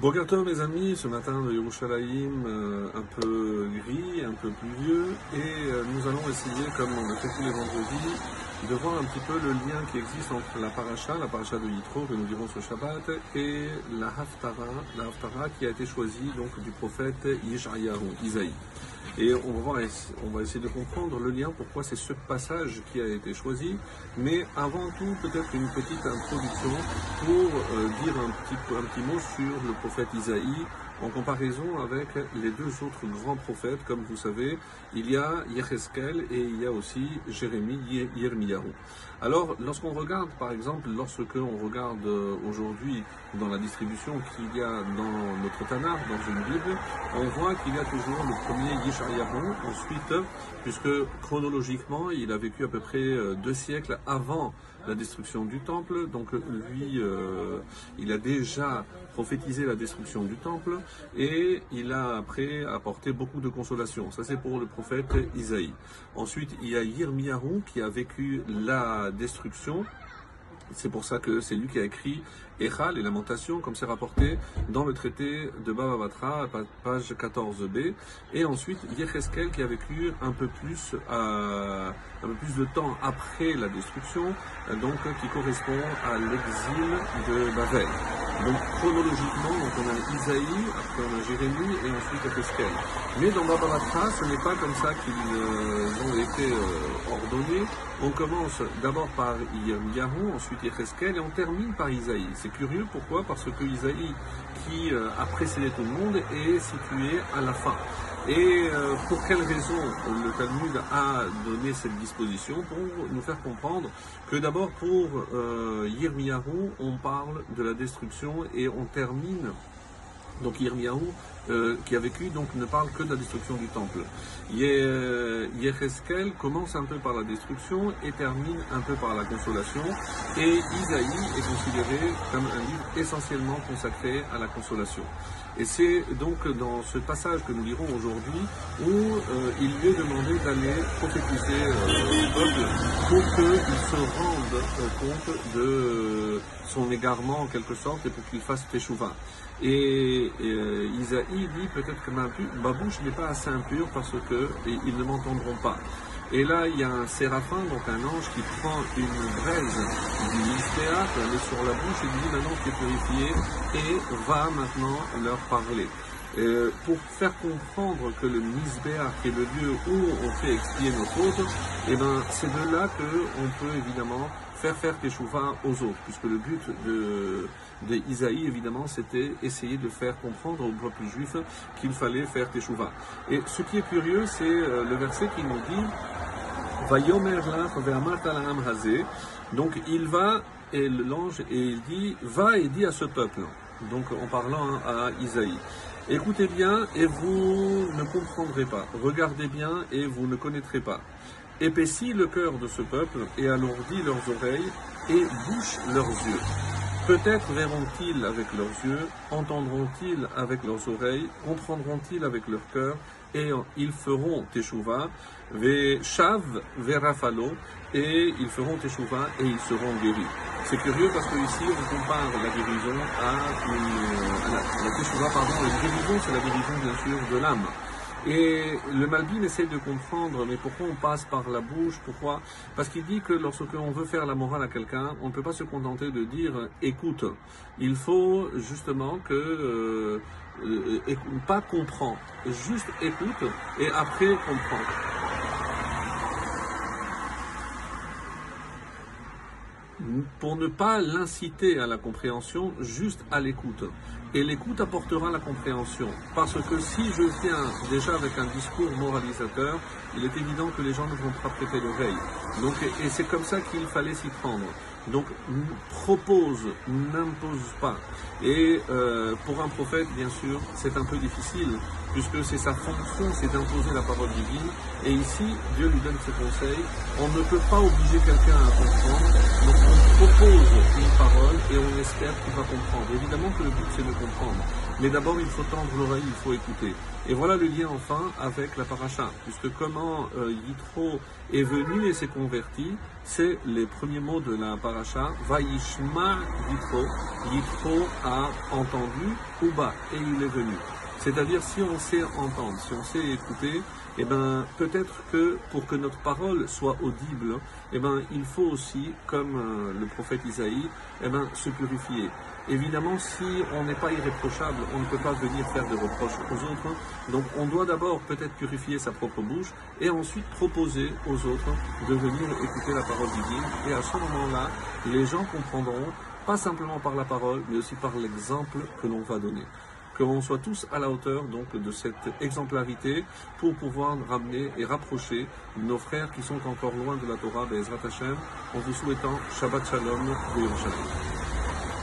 Bogato mes amis, ce matin de Yerushalayim euh, un peu gris, un peu pluvieux et euh, nous allons essayer, comme on le fait tous les vendredis, de voir un petit peu le lien qui existe entre la paracha, la paracha de Yitro que nous dirons ce Shabbat, et la Haftara, la Haftara qui a été choisie donc du prophète Yeshayahu, Isaïe. Et on va, on va essayer de comprendre le lien, pourquoi c'est ce passage qui a été choisi. Mais avant tout, peut-être une petite introduction pour euh, dire un petit, un petit mot sur le prophète Isaïe en comparaison avec les deux autres grands prophètes. Comme vous savez, il y a Yecheskel et il y a aussi Jérémie, Yermiyahu. Alors, lorsqu'on regarde, par exemple, lorsque on regarde euh, aujourd'hui dans la distribution qu'il y a dans notre Tanakh, dans une Bible, on voit qu'il y a toujours le premier Yeshayahu, ensuite, puisque chronologiquement, il a vécu à peu près euh, deux siècles avant la destruction du temple. Donc lui, euh, il a déjà prophétisé la destruction du temple et il a après apporté beaucoup de consolation. Ça c'est pour le prophète Isaïe. Ensuite, il y a Yirmiyahu qui a vécu la destruction c'est pour ça que c'est lui qui a écrit Echal, les lamentations, comme c'est rapporté dans le traité de Baba page 14b. Et ensuite, Yecheskel qui a vécu un peu plus, euh, un peu plus de temps après la destruction, donc qui correspond à l'exil de Babel. Donc chronologiquement, on a Isaïe, après on a Jérémie et ensuite Yecheskel. Mais dans Baba Batra, ce n'est pas comme ça qu'ils euh, ont été euh, ordonnés. On commence d'abord par Yahou, ensuite Yecheskel et on termine par Isaïe. C'est curieux, pourquoi? Parce que Isaïe, qui euh, a précédé tout le monde, est situé à la fin. Et pour quelle raison le Talmud a donné cette disposition? Pour nous faire comprendre que d'abord pour euh, on parle de la destruction et on termine. Donc Yirmiyahu, euh, qui a vécu, donc ne parle que de la destruction du temple. Yecheskel commence un peu par la destruction et termine un peu par la consolation. Et Isaïe est considéré comme un livre essentiellement consacré à la consolation. Et c'est donc dans ce passage que nous lirons aujourd'hui où euh, il lui est demandé d'aller prophétiser euh, peuple pour qu'il se rende compte de son égarement en quelque sorte et pour qu'il fasse teshuva. Et, euh, Isaïe dit peut-être que ma, bouche n'est pas assez impure parce qu'ils ne m'entendront pas. Et là, il y a un séraphin, donc un ange, qui prend une braise du mystère, elle est sur la bouche et dit maintenant tu es purifié et va maintenant leur parler. Euh, pour faire comprendre que le Misbéa, qui est le lieu où on fait expier nos fautes, et eh ben, c'est de là qu'on peut évidemment faire faire Teshuvah aux autres, puisque le but de, de Isaïe, évidemment, c'était essayer de faire comprendre au peuple juif qu'il fallait faire Teshuvah. Et ce qui est curieux, c'est euh, le verset qui nous dit donc il va, et l'ange, et il dit, va et dit à ce peuple, donc en parlant à Isaïe, écoutez bien et vous ne comprendrez pas, regardez bien et vous ne connaîtrez pas. Épaissis le cœur de ce peuple et alourdis leurs oreilles et bouche leurs yeux. Peut-être verront-ils avec leurs yeux, entendront-ils avec leurs oreilles, comprendront-ils avec leur cœur, et ils feront teshuva, ve shav, verafalo, et ils feront teshuva et ils seront guéris. C'est curieux parce que ici on compare la guérison à une, la, la guérison c'est la guérison bien sûr de l'âme. Et le Malbim essaie de comprendre, mais pourquoi on passe par la bouche Pourquoi? Parce qu'il dit que lorsqu'on veut faire la morale à quelqu'un, on ne peut pas se contenter de dire écoute. Il faut justement que euh, pas comprend, juste écoute et après comprend. pour ne pas l'inciter à la compréhension, juste à l'écoute. Et l'écoute apportera la compréhension. Parce que si je viens déjà avec un discours moralisateur, il est évident que les gens ne vont pas prêter l'oreille. Et c'est comme ça qu'il fallait s'y prendre. Donc, propose, n'impose pas. Et euh, pour un prophète, bien sûr, c'est un peu difficile, puisque c'est sa fonction, c'est d'imposer la parole divine. Et ici, Dieu lui donne ce conseil. On ne peut pas obliger quelqu'un à comprendre. Propose une parole et on espère qu'il va comprendre. Évidemment que le but, c'est de comprendre. Mais d'abord, il faut tendre l'oreille, il faut écouter. Et voilà le lien enfin avec la paracha, puisque comment euh, Yitro est venu et s'est converti, c'est les premiers mots de la paracha. Vaishma Yitro. Yitro a entendu, Uba, et il est venu. C'est-à-dire, si on sait entendre, si on sait écouter, eh ben, peut-être que pour que notre parole soit audible, eh ben, il faut aussi, comme euh, le prophète Isaïe, eh ben, se purifier. Évidemment, si on n'est pas irréprochable, on ne peut pas venir faire des reproches aux autres. Donc, on doit d'abord peut-être purifier sa propre bouche et ensuite proposer aux autres de venir écouter la parole divine. Et à ce moment-là, les gens comprendront, pas simplement par la parole, mais aussi par l'exemple que l'on va donner que l'on soit tous à la hauteur donc de cette exemplarité pour pouvoir ramener et rapprocher nos frères qui sont encore loin de la Torah, Bezrat Hashem, en vous souhaitant Shabbat Shalom, Shalom.